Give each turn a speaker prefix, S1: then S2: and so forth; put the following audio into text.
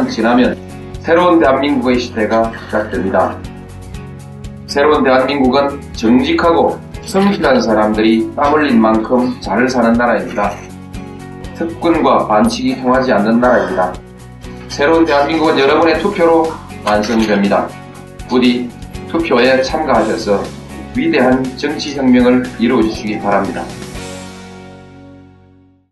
S1: 4년만 지나면 새로운 대한민국의 시대가 시작됩니다. 새로운 대한민국은 정직하고 성실한 사람들이 땀 흘린 만큼 잘 사는 나라입니다. 특권과 반칙이 통하지 않는 나라입니다. 새로운 대한민국은 여러분의 투표로 완성됩니다. 부디 투표에 참가하셔서 위대한 정치혁명을 이루어주시기 바랍니다.